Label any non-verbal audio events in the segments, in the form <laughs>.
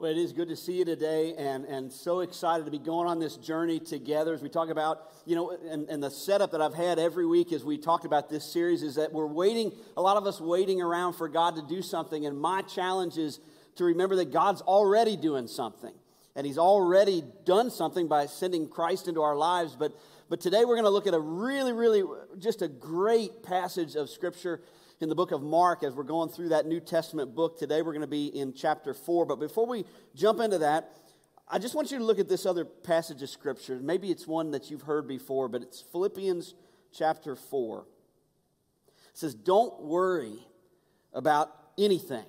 Well, it is good to see you today and, and so excited to be going on this journey together as we talk about, you know, and, and the setup that I've had every week as we talk about this series is that we're waiting, a lot of us waiting around for God to do something. And my challenge is to remember that God's already doing something. And He's already done something by sending Christ into our lives. But, but today we're going to look at a really, really, just a great passage of Scripture in the book of Mark as we're going through that New Testament book. Today we're going to be in chapter 4. But before we jump into that, I just want you to look at this other passage of Scripture. Maybe it's one that you've heard before, but it's Philippians chapter 4. It says, Don't worry about anything.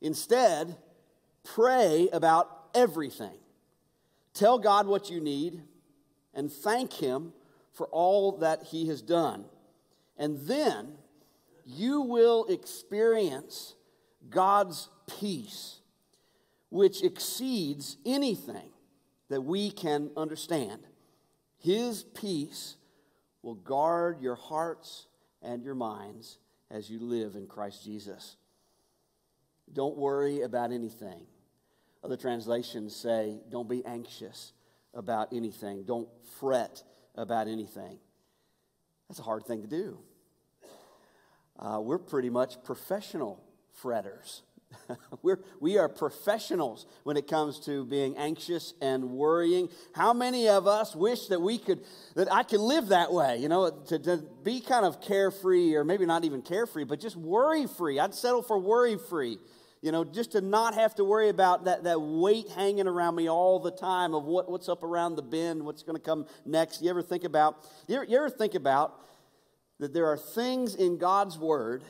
Instead, pray about everything. Tell God what you need and thank Him for all that He has done. And then you will experience God's peace, which exceeds anything that we can understand. His peace will guard your hearts and your minds as you live in Christ Jesus. Don't worry about anything. Other translations say, don't be anxious about anything. Don't fret about anything. That's a hard thing to do uh, we're pretty much professional fretters. <laughs> we're, we are professionals when it comes to being anxious and worrying. How many of us wish that we could, that I could live that way, you know, to, to be kind of carefree or maybe not even carefree, but just worry free? I'd settle for worry free, you know, just to not have to worry about that, that weight hanging around me all the time of what, what's up around the bend, what's going to come next. You ever think about, you ever, you ever think about, that there are things in God's word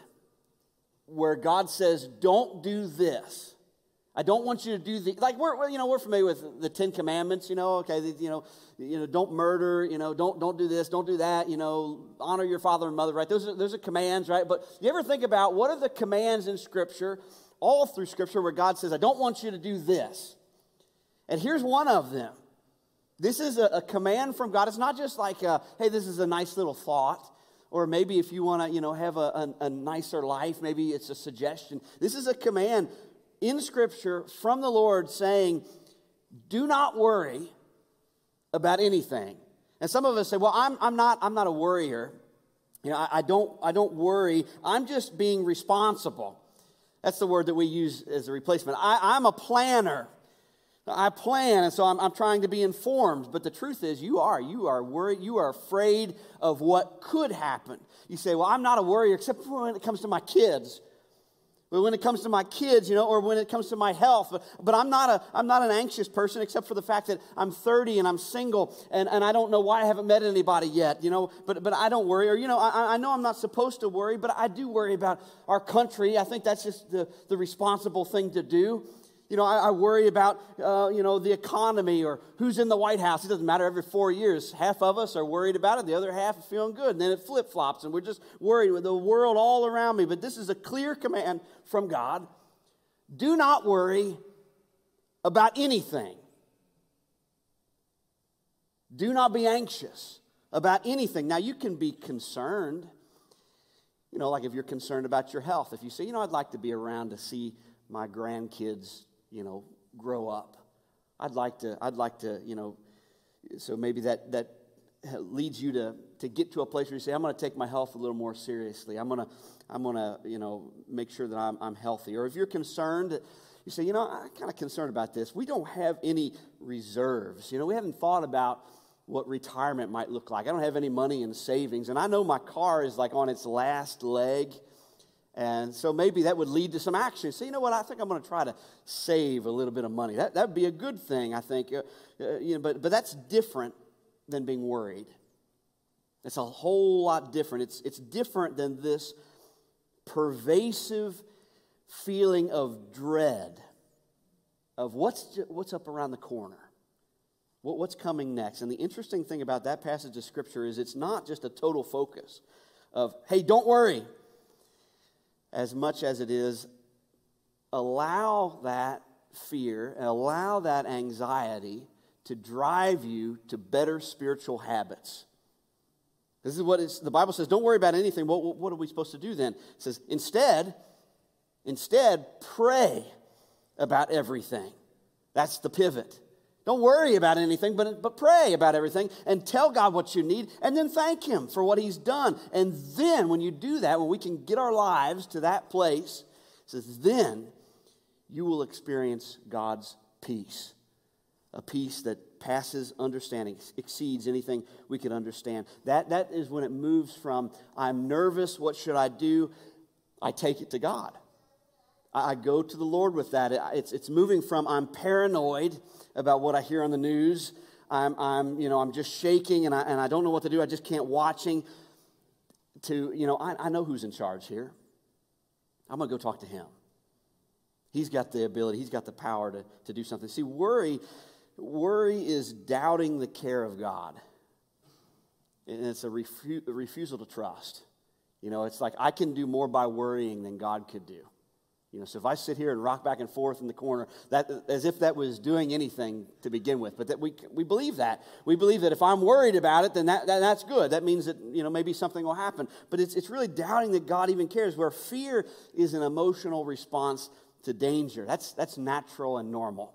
where God says, don't do this. I don't want you to do the like we're you know we're familiar with the Ten Commandments. You know, okay, you know, you know, don't murder. You know, don't don't do this, don't do that. You know, honor your father and mother. Right? Those are those are commands, right? But you ever think about what are the commands in Scripture, all through Scripture, where God says, "I don't want you to do this," and here's one of them. This is a, a command from God. It's not just like, a, "Hey, this is a nice little thought." Or maybe if you want to, you know, have a, a, a nicer life, maybe it's a suggestion. This is a command in Scripture from the Lord saying, do not worry about anything. And some of us say, well, I'm, I'm, not, I'm not a worrier. You know, I, I, don't, I don't worry. I'm just being responsible. That's the word that we use as a replacement. I, I'm a planner. I plan, and so I'm, I'm, trying to be informed. But the truth is, you are. You are worried. You are afraid of what could happen. You say, Well, I'm not a worrier except when it comes to my kids. But when it comes to my kids, you know, or when it comes to my health, but, but I'm, not a, I'm not an anxious person except for the fact that I'm 30 and I'm single and, and I don't know why I haven't met anybody yet, you know, but, but I don't worry. Or, you know, I, I know I'm not supposed to worry, but I do worry about our country. I think that's just the, the responsible thing to do. You know, I, I worry about, uh, you know, the economy or who's in the White House. It doesn't matter. Every four years, half of us are worried about it. The other half are feeling good. And then it flip flops, and we're just worried with the world all around me. But this is a clear command from God do not worry about anything. Do not be anxious about anything. Now, you can be concerned. You know, like if you're concerned about your health, if you say, you know, I'd like to be around to see my grandkids you know, grow up. I'd like to, I'd like to, you know, so maybe that, that leads you to, to get to a place where you say, I'm going to take my health a little more seriously. I'm going to, I'm going to, you know, make sure that I'm, I'm healthy. Or if you're concerned, you say, you know, I'm kind of concerned about this. We don't have any reserves. You know, we haven't thought about what retirement might look like. I don't have any money in savings. And I know my car is like on its last leg. And so maybe that would lead to some action. So, you know what? I think I'm going to try to save a little bit of money. That would be a good thing, I think. Uh, uh, you know, but, but that's different than being worried. It's a whole lot different. It's, it's different than this pervasive feeling of dread of what's, what's up around the corner, what, what's coming next. And the interesting thing about that passage of Scripture is it's not just a total focus of, hey, don't worry as much as it is allow that fear and allow that anxiety to drive you to better spiritual habits. This is what the Bible says. Don't worry about anything. What, what are we supposed to do then? It says, instead, instead, pray about everything. That's the pivot. Don't worry about anything, but, but pray about everything and tell God what you need and then thank Him for what He's done. And then, when you do that, when we can get our lives to that place, says, then you will experience God's peace. A peace that passes understanding, exceeds anything we could understand. That, that is when it moves from, I'm nervous, what should I do? I take it to God. I, go to the Lord with that. It, it's, it's moving from, I'm paranoid about what I hear on the news. I'm, I'm, you know, I'm just shaking and I, and I don't know what to do. I just can't watching. To, you know, I, I know who's in charge here. I'm going to go talk to him. He's got the ability, he's got the power to, to do something. See, worry, worry is doubting the care of God. And it's a, refu- a refusal to trust. You know, it's like I can do more by worrying than God could do. You know, so if I sit here and rock back and forth in the corner, that, as if that was doing anything to begin with, but that we, we believe that. We believe that if I'm worried about it, then that, that, that's good. That means that, you know, maybe something will happen. But it's, it's really doubting that God even cares, where fear is an emotional response to danger. That's, that's natural and normal.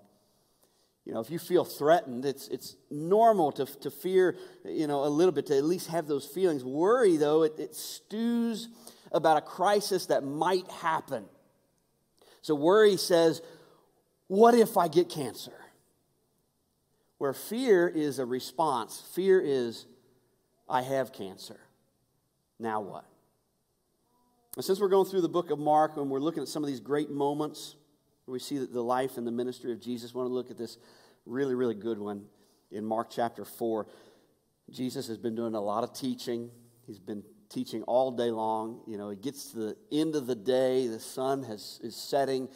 You know, if you feel threatened, it's, it's normal to, to fear, you know, a little bit, to at least have those feelings. Worry, though, it, it stews about a crisis that might happen. So worry says, What if I get cancer? Where fear is a response, fear is, I have cancer. Now what? And since we're going through the book of Mark and we're looking at some of these great moments where we see that the life and the ministry of Jesus, I want to look at this really, really good one in Mark chapter 4. Jesus has been doing a lot of teaching. He's been teaching all day long. You know, it gets to the end of the day, the sun has, is setting,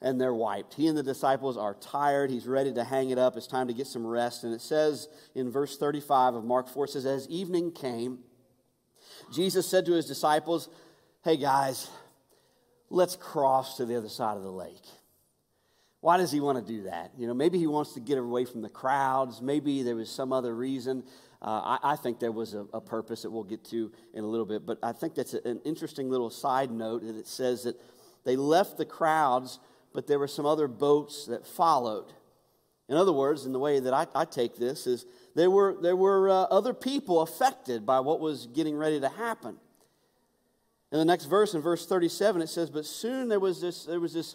and they're wiped. He and the disciples are tired. He's ready to hang it up. It's time to get some rest. And it says in verse 35 of Mark 4, it says, As evening came, Jesus said to his disciples, Hey guys, let's cross to the other side of the lake. Why does he want to do that? You know, maybe he wants to get away from the crowds. Maybe there was some other reason. Uh, I, I, think there was a, a, purpose that we'll get to in a little bit, but I think that's a, an interesting little side note that it says that they left the crowds, but there were some other boats that followed. In other words, in the way that I, I take this, is there were, there were uh, other people affected by what was getting ready to happen. In the next verse, in verse 37, it says, But soon there was this, there was this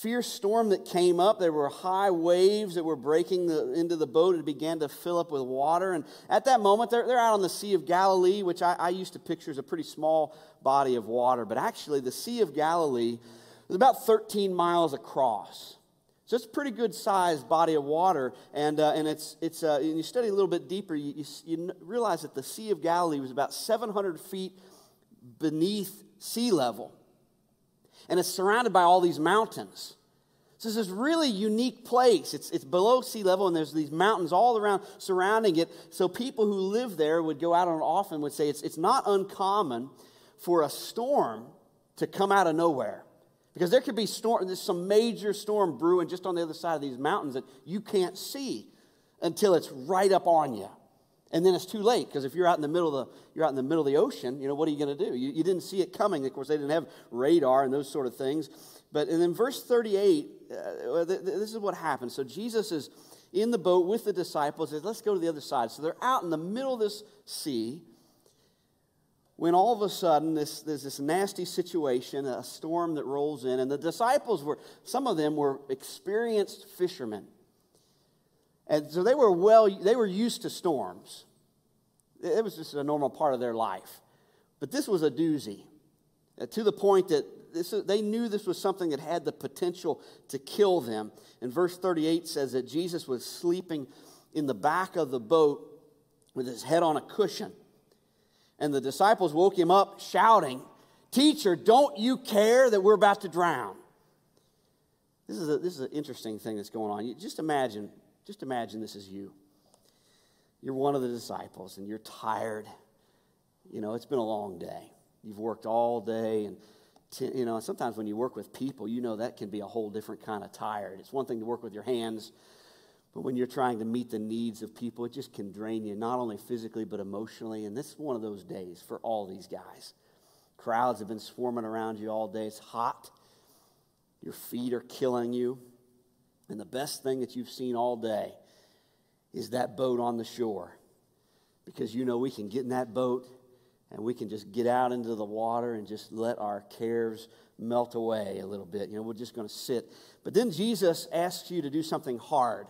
fierce storm that came up. There were high waves that were breaking the, into the boat. It began to fill up with water. And at that moment, they're, they're out on the Sea of Galilee, which I, I used to picture as a pretty small body of water. But actually, the Sea of Galilee is about 13 miles across. So it's a pretty good sized body of water. And, uh, and, it's, it's, uh, and you study a little bit deeper, you, you, you realize that the Sea of Galilee was about 700 feet beneath sea level and it's surrounded by all these mountains. So it's this really unique place. It's, it's below sea level, and there's these mountains all around surrounding it. So people who live there would go out on often would say it's, it's not uncommon for a storm to come out of nowhere. Because there could be storm, there's some major storm brewing just on the other side of these mountains that you can't see until it's right up on you and then it's too late because if you're out in the middle of the you're out in the middle of the ocean you know what are you going to do? You, you didn't see it coming. Of course they didn't have radar and those sort of things. But and then verse 38 uh, this is what happens. So jesus is in the boat with the disciples says let's go to the other side. So they're out in the middle of this sea when all of a sudden this, there's this nasty situation a storm that rolls in and the disciples were some of them were experienced fishermen and so they were well, they were used to storms. It was just a normal part of their life. But this was a doozy uh, to the point that this, they knew this was something that had the potential to kill them. And verse 38 says that Jesus was sleeping in the back of the boat with his head on a cushion. And the disciples woke him up shouting, Teacher, don't you care that we're about to drown? This is, a, this is an interesting thing that's going on. You just imagine just imagine this is you. You're one of the disciples and you're tired. You know, it's been a long day. You've worked all day and you know, sometimes when you work with people, you know that can be a whole different kind of tired. It's one thing to work with your hands, but when you're trying to meet the needs of people, it just can drain you, not only physically, but emotionally. And this is one of those days for all these guys. Crowds have been swarming around you all day. It's hot. Your feet are killing you. And the best thing that you've seen all day is that boat on the shore. Because you know we can get in that boat and we can just get out into the water and just let our cares melt away a little bit. You know, we're just going to sit. But then Jesus asks you to do something hard.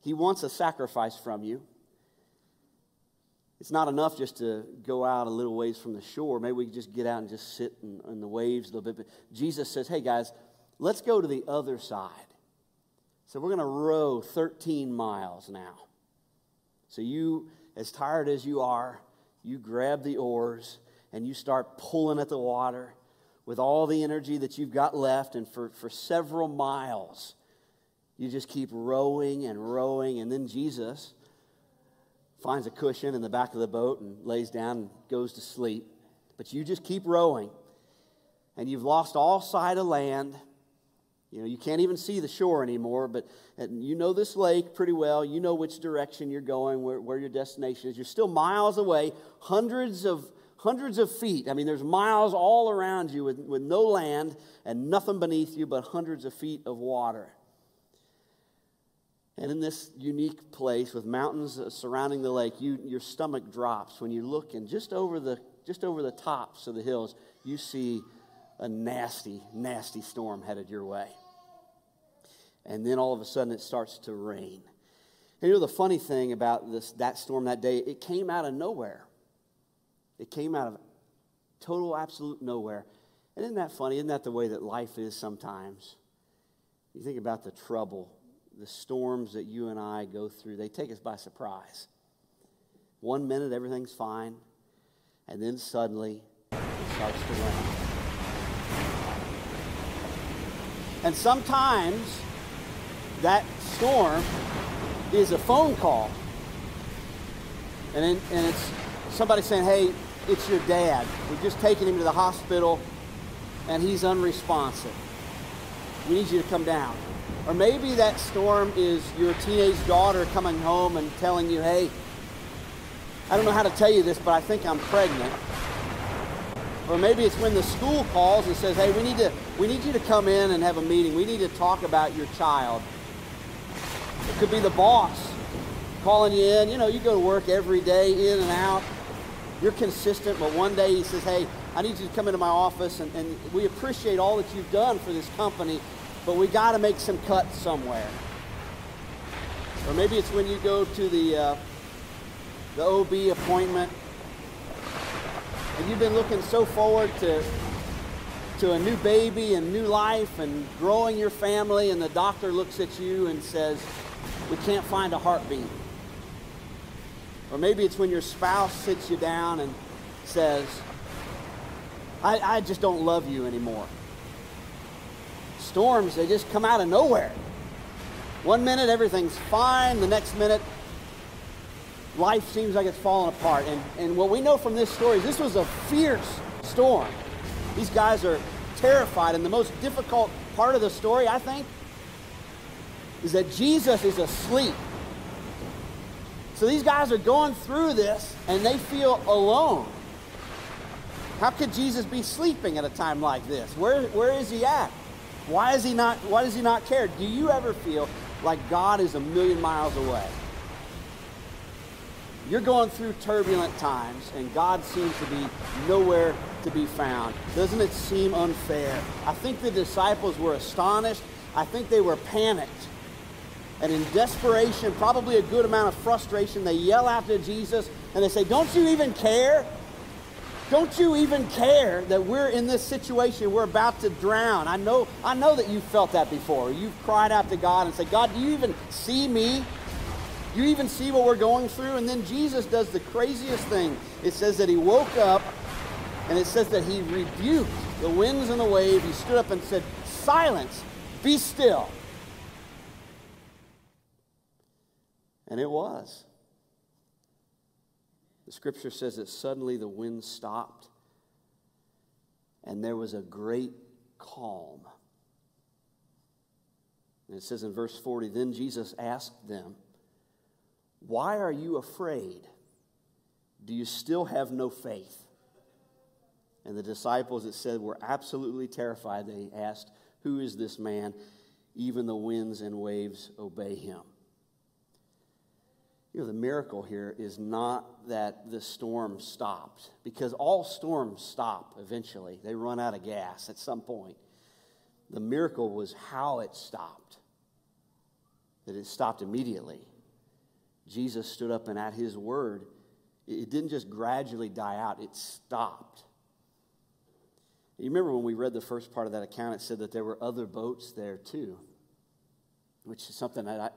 He wants a sacrifice from you. It's not enough just to go out a little ways from the shore. Maybe we just get out and just sit in, in the waves a little bit. But Jesus says, hey guys, let's go to the other side. So we're going to row 13 miles now. So you, as tired as you are, you grab the oars and you start pulling at the water with all the energy that you've got left. And for, for several miles, you just keep rowing and rowing. And then Jesus finds a cushion in the back of the boat and lays down and goes to sleep. But you just keep rowing, and you've lost all sight of land. You know, you can't even see the shore anymore, but you know this lake pretty well. You know which direction you're going, where, where your destination is. You're still miles away, hundreds of hundreds of feet. I mean, there's miles all around you with, with no land and nothing beneath you but hundreds of feet of water. And in this unique place with mountains uh, surrounding the lake, you, your stomach drops when you look and just over the just over the tops of the hills, you see a nasty, nasty storm headed your way. And then all of a sudden it starts to rain. And you know the funny thing about this that storm that day, it came out of nowhere. It came out of total absolute nowhere. And isn't that funny? Isn't that the way that life is sometimes? You think about the trouble the storms that you and I go through, they take us by surprise. One minute, everything's fine, and then suddenly it starts to rain. And sometimes that storm is a phone call. And, in, and it's somebody saying, hey, it's your dad. We've just taken him to the hospital and he's unresponsive. We need you to come down. Or maybe that storm is your teenage daughter coming home and telling you, hey, I don't know how to tell you this, but I think I'm pregnant. Or maybe it's when the school calls and says, hey, we need, to, we need you to come in and have a meeting. We need to talk about your child. It could be the boss calling you in. You know, you go to work every day, in and out. You're consistent, but one day he says, hey, I need you to come into my office, and, and we appreciate all that you've done for this company, but we got to make some cuts somewhere. Or maybe it's when you go to the, uh, the OB appointment and you've been looking so forward to, to a new baby and new life and growing your family, and the doctor looks at you and says, We can't find a heartbeat. Or maybe it's when your spouse sits you down and says, I, I just don't love you anymore storms, they just come out of nowhere. One minute, everything's fine. The next minute, life seems like it's falling apart. And, and what we know from this story is this was a fierce storm. These guys are terrified. And the most difficult part of the story, I think, is that Jesus is asleep. So these guys are going through this and they feel alone. How could Jesus be sleeping at a time like this? Where, where is he at? Why is he not why does he not care? Do you ever feel like God is a million miles away? You're going through turbulent times and God seems to be nowhere to be found. Doesn't it seem unfair? I think the disciples were astonished. I think they were panicked. And in desperation, probably a good amount of frustration, they yell out to Jesus and they say, Don't you even care? Don't you even care that we're in this situation? We're about to drown. I know, I know that you've felt that before. You've cried out to God and said, God, do you even see me? Do you even see what we're going through? And then Jesus does the craziest thing. It says that he woke up and it says that he rebuked the winds and the wave. He stood up and said, Silence, be still. And it was. The scripture says that suddenly the wind stopped and there was a great calm. And it says in verse 40 Then Jesus asked them, Why are you afraid? Do you still have no faith? And the disciples, it said, were absolutely terrified. They asked, Who is this man? Even the winds and waves obey him. You know, the miracle here is not that the storm stopped, because all storms stop eventually. They run out of gas at some point. The miracle was how it stopped, that it stopped immediately. Jesus stood up and at his word, it didn't just gradually die out, it stopped. You remember when we read the first part of that account, it said that there were other boats there too, which is something that I,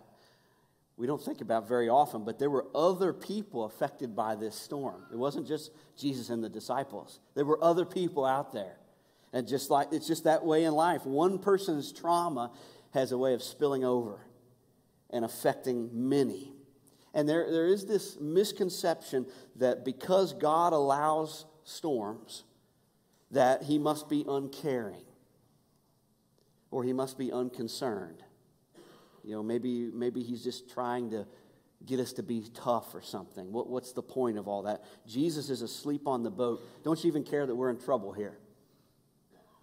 we don't think about very often, but there were other people affected by this storm. It wasn't just Jesus and the disciples, there were other people out there. And just like it's just that way in life, one person's trauma has a way of spilling over and affecting many. And there, there is this misconception that because God allows storms, that he must be uncaring or he must be unconcerned. You know, maybe, maybe he's just trying to get us to be tough or something. What, what's the point of all that? Jesus is asleep on the boat. Don't you even care that we're in trouble here?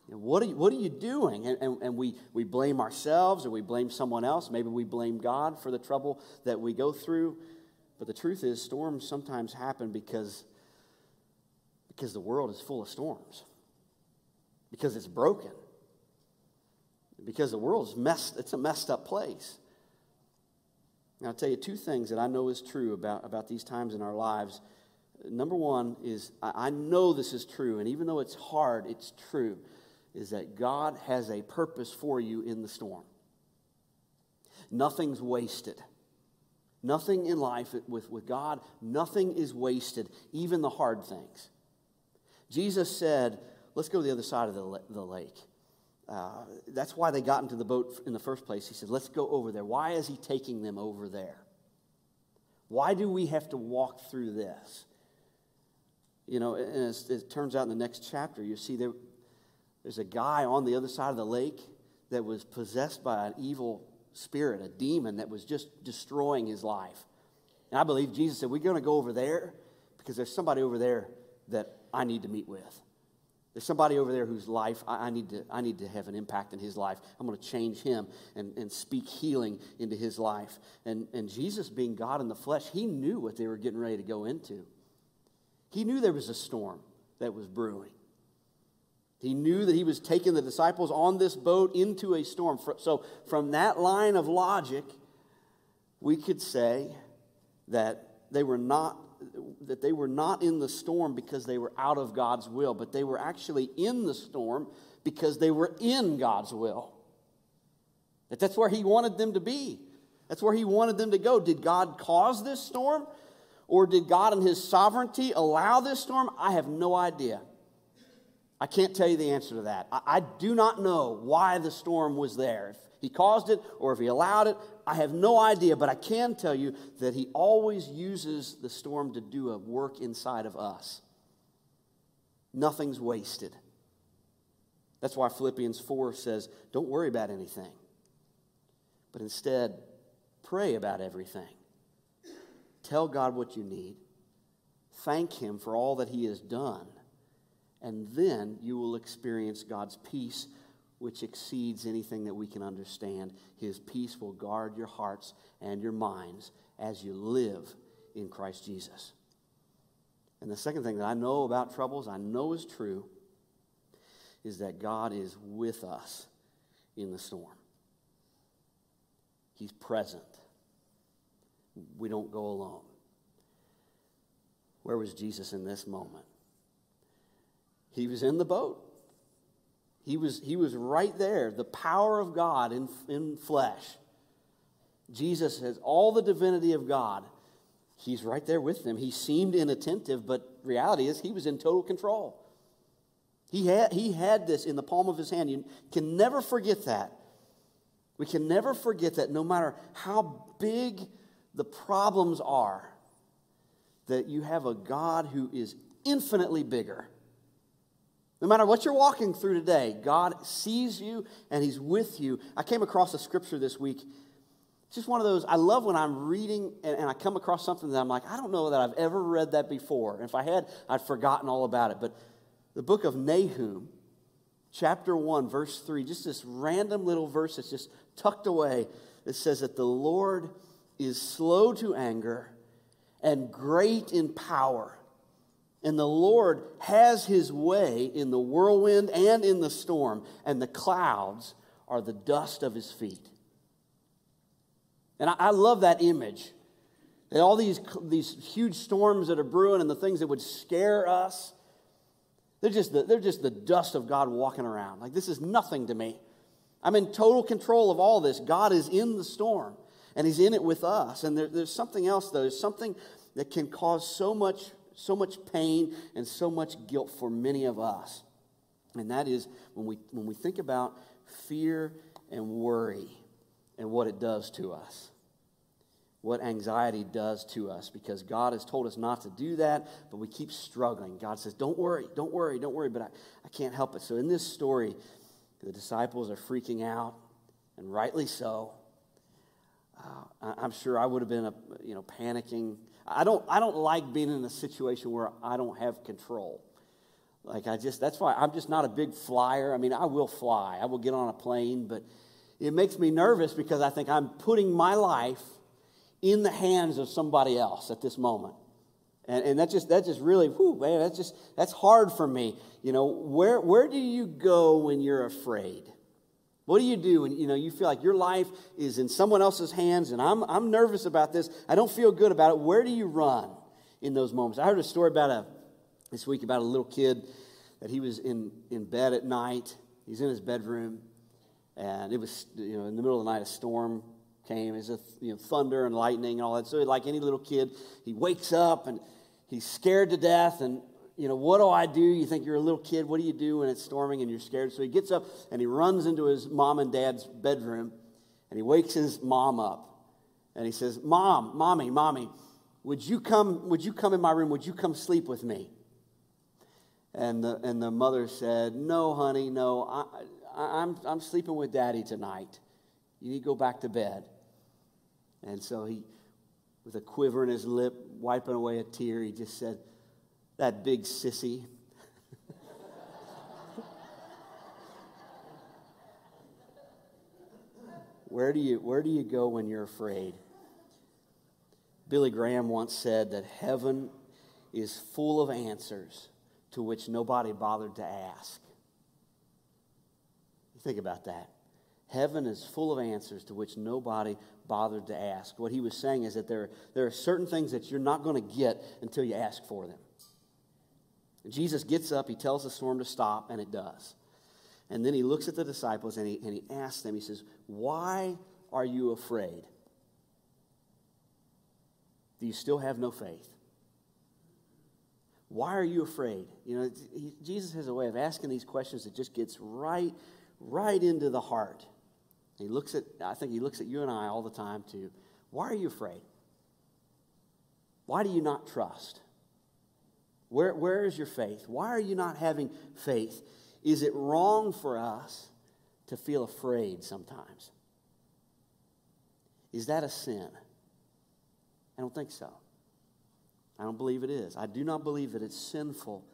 You know, what, are you, what are you doing? And, and, and we, we blame ourselves or we blame someone else. Maybe we blame God for the trouble that we go through. But the truth is, storms sometimes happen because, because the world is full of storms because it's broken. Because the world's messed, it's a messed up place. Now, I'll tell you two things that I know is true about, about these times in our lives. Number one is I, I know this is true, and even though it's hard, it's true, is that God has a purpose for you in the storm. Nothing's wasted. Nothing in life with, with God, nothing is wasted, even the hard things. Jesus said, let's go to the other side of the, the lake. Uh, that's why they got into the boat in the first place. He said, let's go over there. Why is he taking them over there? Why do we have to walk through this? You know, and it turns out in the next chapter, you see there, there's a guy on the other side of the lake that was possessed by an evil spirit, a demon that was just destroying his life. And I believe Jesus said, We're going to go over there because there's somebody over there that I need to meet with. There's somebody over there whose life I, I, need, to, I need to have an impact in his life. I'm going to change him and, and speak healing into his life. And, and Jesus, being God in the flesh, he knew what they were getting ready to go into. He knew there was a storm that was brewing. He knew that he was taking the disciples on this boat into a storm. So, from that line of logic, we could say that they were not that they were not in the storm because they were out of God's will, but they were actually in the storm because they were in God's will. That that's where he wanted them to be. That's where he wanted them to go. Did God cause this storm? Or did God in his sovereignty allow this storm? I have no idea. I can't tell you the answer to that. I, I, do not know why the storm was there. If he caused it or if he allowed it, I have no idea. But I can tell you that he always uses the storm to do a work inside of us. Nothing's wasted. That's why Philippians 4 says, Don't worry about anything, but instead pray about everything. Tell God what you need. Thank Him for all that He has done and then you will experience God's peace, which exceeds anything that we can understand. His peace will guard your hearts and your minds as you live in Christ Jesus. And the second thing that I know about troubles, I know is true, is that God is with us in the storm. He's present. We don't go alone. Where was Jesus in this moment? He was in the boat. He was, he was right there, the power of God in, in flesh. Jesus has all the divinity of God. He's right there with them. He seemed inattentive, but reality is he was in total control. He had, he had this in the palm of his hand. You can never forget that. We can never forget that no matter how big the problems are, that you have a God who is infinitely bigger no matter what you're walking through today, God sees you and He's with you. I came across a scripture this week. It's just one of those, I love when I'm reading and, and, I come across something that I'm like, I don't know that I've ever read that before. And if I had, I'd forgotten all about it. But The book of Nahum, chapter 1, verse 3, just this random little verse that's just tucked away. It says that the Lord is slow to anger and great in power. And the Lord has his way in the whirlwind and in the storm, and the clouds are the dust of his feet. And I, I love that image. And all these, these huge storms that are brewing and the things that would scare us, they're just, the, they're just the dust of God walking around. Like, this is nothing to me. I'm in total control of all this. God is in the storm, and He's in it with us. And there, there's something else, though. There's something that can cause so much, so much pain and so much guilt for many of us. And that is when we, when we think about fear and worry and what it does to us. What anxiety does to us because God has told us not to do that, but we keep struggling. God says, Don't worry, don't worry, don't worry, but I, I can't help it. So in this story, the disciples are freaking out, and rightly so. Uh, I'm sure I would have been, you know, panicking. I don't, I don't like being in a situation where I don't have control. Like I just, that's why I'm just not a big flyer. I mean, I will fly. I will get on a plane, but it makes me nervous because I think I'm putting my life in the hands of somebody else at this moment. And, and that just that just really, whew, man, that's just that's hard for me. You know, where where do you go when you're afraid? What do you do when you know you feel like your life is in someone else's hands and I'm I'm nervous about this. I don't feel good about it. Where do you run in those moments? I heard a story about a this week about a little kid that he was in, in bed at night. He's in his bedroom, and it was you know in the middle of the night a storm came. It's a you know thunder and lightning and all that. So like any little kid, he wakes up and he's scared to death. And you know what do I do? You think you're a little kid. What do you do when it's storming and you're scared? So he gets up and he runs into his mom and dad's bedroom, and he wakes his mom up, and he says, "Mom, mommy, mommy." Would you come? Would you come in my room? Would you come sleep with me? And the, and the mother said, No, honey, no, I, I, I'm, I'm sleeping with daddy tonight. You need to go back to bed. And so he, with a quiver in his lip, wiping away a tear, he just said, That big sissy. where, do you, where do you go when you're afraid? Billy Graham once said that heaven is full of answers to which nobody bothered to ask. Think about that. Heaven is full of answers to which nobody bothered to ask. What he was saying is that there, there are certain things that you're not going to get until you ask for them. Jesus gets up, he tells the storm to stop, and it does. And then he looks at the disciples and he, and he asks them, he says, Why are you afraid? Do you still have no faith? Why are you afraid? You know, he, Jesus has a way of asking these questions that just gets right, right into the heart. He looks at, I think he looks at you and I all the time too. Why are you afraid? Why do you not trust? Where, where is your faith? Why are you not having faith? Is it wrong for us to feel afraid sometimes? Is that a sin? I don't think so. I don't believe it is. I do not believe that it's sinful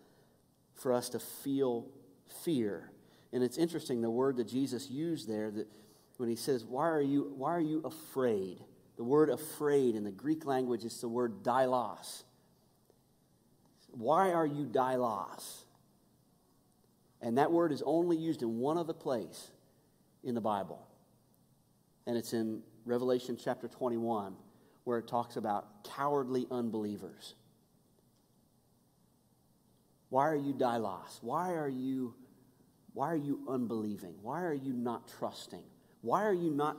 for us to feel fear. And it's interesting the word that Jesus used there that when he says, Why are you, why are you afraid? The word afraid in the Greek language is the word deilos. Why are you deilos? And that word is only used in one other place in the Bible. And it's in Revelation chapter 21 where it talks about cowardly unbelievers. Why are you deilos? Why are you, why are you unbelieving? Why are you not trusting? Why are you not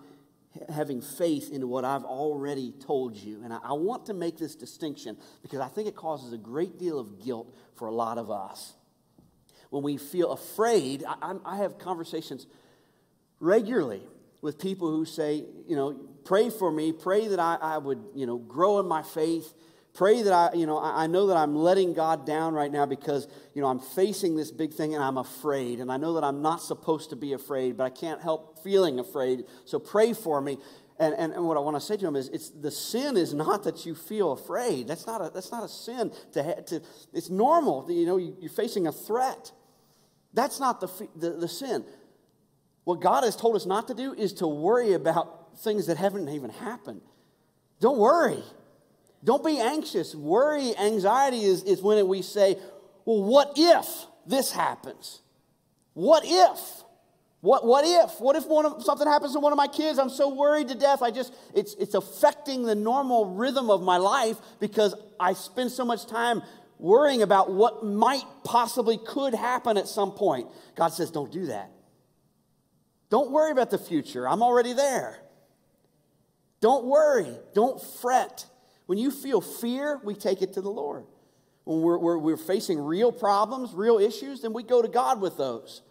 having faith into what I've already told you? And I, I want to make this distinction because I think it causes a great deal of guilt for a lot of us. When we feel afraid, I, I have conversations regularly with people who say, you know, pray for me, pray that I, I would, you know, grow in my faith. Pray that I, you know, I know that I'm letting God down right now because, you know, I'm facing this big thing and I'm afraid. And I know that I'm not supposed to be afraid, but I can't help feeling afraid. So pray for me. And, and, and, what I want to say to him is, it's the sin is not that you feel afraid. That's not a, that's not a sin. To, to, it's normal. You know, you're facing a threat. That's not the, the, the sin. What God has told us not to do is to worry about things that haven't even happened. Don't worry. Don't be anxious. Worry, anxiety is, is when we say, well, what if this happens? What if? What, what if? What if one of, something happens to one of my kids? I'm so worried to death. I just, it's, it's affecting the normal rhythm of my life because I spend so much time worrying about what might possibly could happen at some point. God says, don't do that. Don't worry about the future. I'm already there. Don't worry. Don't fret. When you feel fear, we take it to the Lord. When we're, we're, we're facing real problems, real issues, then we go to God with those.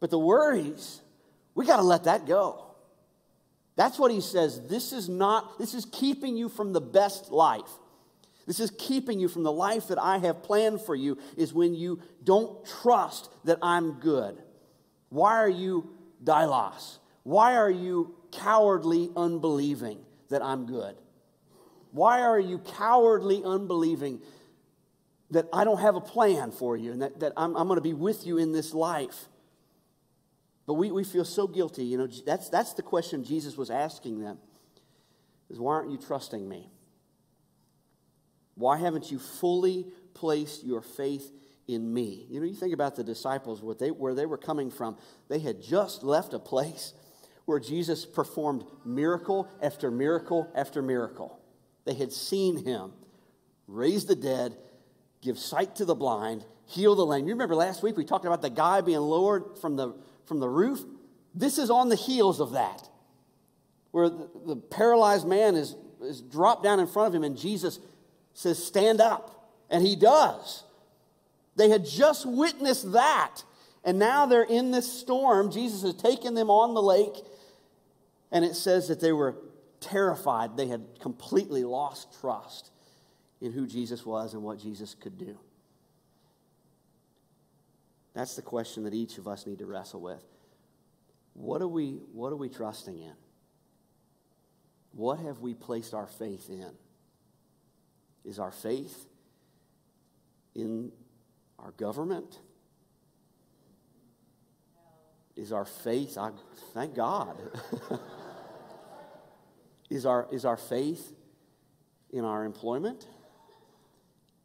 But the worries, we got to let that go. That's what he says. This is not, this is keeping you from the best life. This is keeping you from the life that I have planned for you, is when you don't trust that I'm good. Why are you deilos? Why are you cowardly unbelieving that I'm good? Why are you cowardly unbelieving that I don't have a plan for you and that, that I'm, I'm going to be with you in this life? But we, we feel so guilty. You know, that's, that's the question Jesus was asking them is why aren't you trusting me? Why haven't you fully placed your faith in me? You know, you think about the disciples, what they, where they were coming from. They had just left a place where Jesus performed miracle after miracle after miracle. They had seen him raise the dead, give sight to the blind, heal the lame. You remember last week we talked about the guy being lowered from the from the roof. This is on the heels of that, where the, the paralyzed man is, is dropped down in front of him, and Jesus says, Stand up. And he does. They had just witnessed that. And now they're in this storm. Jesus has taken them on the lake. And it says that they were terrified. They had completely lost trust in who Jesus was and what Jesus could do. That's the question that each of us need to wrestle with. What are we, what are we trusting in? What have we placed our faith in? Is our faith in our government? Is our faith, I, thank God. <laughs> is, our, is our faith in our employment?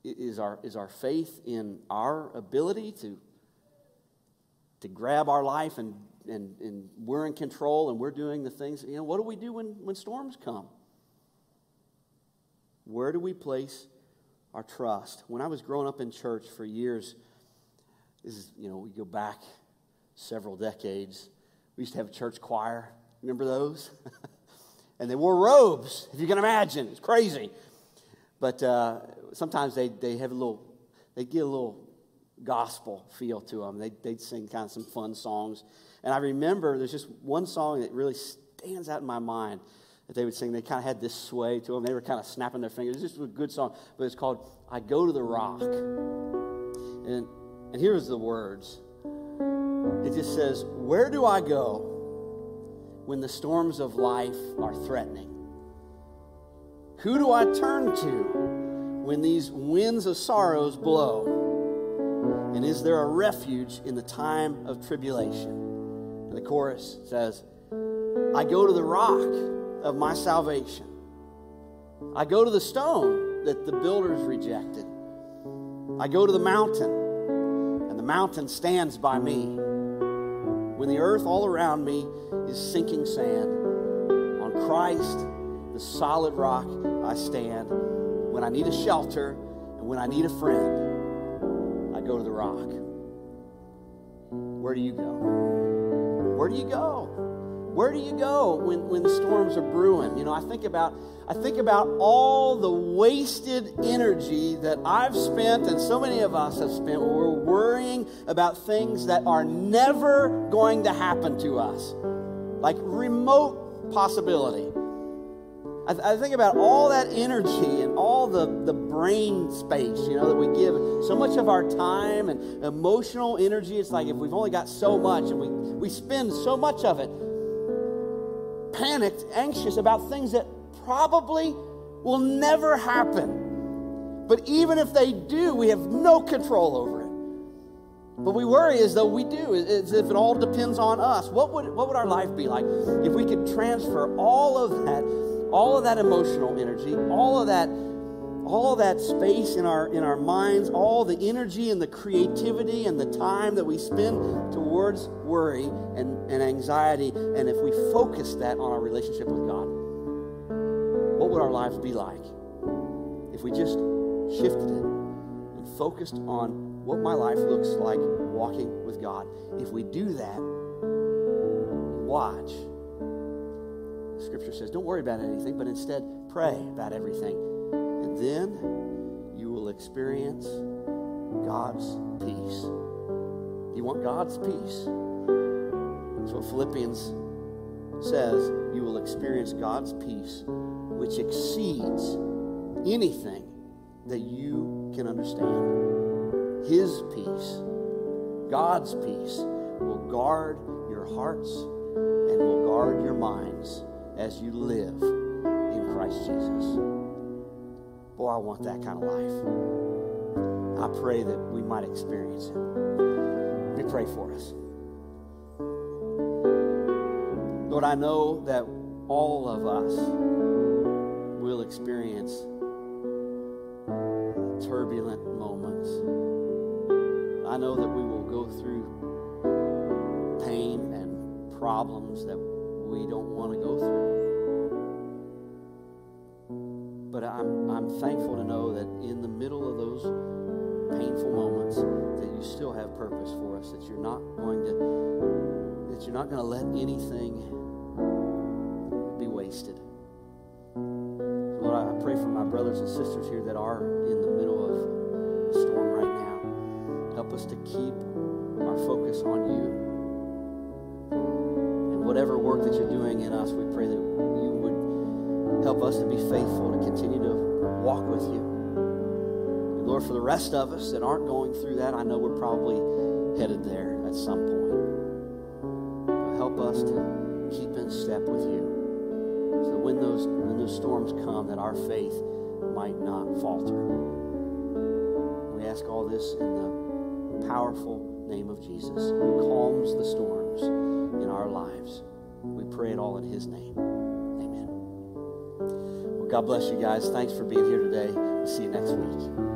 Is our, is our faith in our ability to to grab our life and, and, and we're in control and we're doing the things. You know, what do we do when, when storms come? Where do we place our trust? When I was growing up in church for years, this is, you know, we go back several decades. We used to have a church choir. Remember those? <laughs> and they wore robes, if you can imagine. It's crazy. But uh, sometimes they, they have a little, they get a little gospel feel to them. They'd, they'd sing kind of some fun songs. And I remember there's just one song that really stands out in my mind that they would sing. They kind of had this sway to them. They were kind of snapping their fingers. This was a good song, but it's called I Go to the Rock. And, and here's the words it just says, Where do I go when the storms of life are threatening? Who do I turn to when these winds of sorrows blow? And is there a refuge in the time of tribulation? And the chorus says, I go to the rock of my salvation. I go to the stone that the builders rejected. I go to the mountain, and the mountain stands by me. When the earth all around me is sinking sand, on Christ, the solid rock, I stand. When I need a shelter and when I need a friend, I go to the rock. Where do you go? Where do you go? Where do you go when, when the storms are brewing? You know, I think about I think about all the wasted energy that I've spent and so many of us have spent when we're worrying about things that are never going to happen to us. Like remote possibility. I, th- I, think about all that energy and all the, the brain space, you know, that we give so much of our time and emotional energy. It's like if we've only got so much and we, we spend so much of it. Panicked, anxious about things that probably will never happen. But even if they do, we have no control over it. But we worry as though we do, as if it all depends on us. What would, what would our life be like if we could transfer all of that, all of that emotional energy, all of that all that space in our in our minds, all the energy and the creativity and the time that we spend towards worry and, and anxiety, and if we focus that on our relationship with God, what would our lives be like if we just shifted it and focused on what my life looks like walking with God? If we do that, watch. Scripture says, don't worry about anything, but instead pray about everything then you will experience God's peace. You want God's peace. That's what Philippians says. You will experience God's peace, which exceeds anything that you can understand. His peace, God's peace, will guard your hearts and will guard your minds as you live in Christ Jesus. Boy, I want that kind of life. I pray that we might experience it. We pray for us. Lord, I know that all of us will experience turbulent moments. I know that we will go through pain and problems that we don't want to go through. I'm, I'm thankful to know that in the middle of those painful moments, that you still have purpose for us, that you're not going to, that you're not going to let anything be wasted. Lord, I pray for my brothers and sisters here that are in the middle of a storm right now. Help us to keep our focus on you. And whatever work that you're doing in us, we pray that Us to be faithful to continue to walk with you. And Lord, for the rest of us that aren't going through that, I know we're probably headed there at some point. Help us to keep in step with you. So when those, when those storms come, that our faith might not falter. We ask all this in the powerful name of Jesus, who calms the storms in our lives. We pray it all in his name. God bless you guys. Thanks for being here today. We'll see you next week.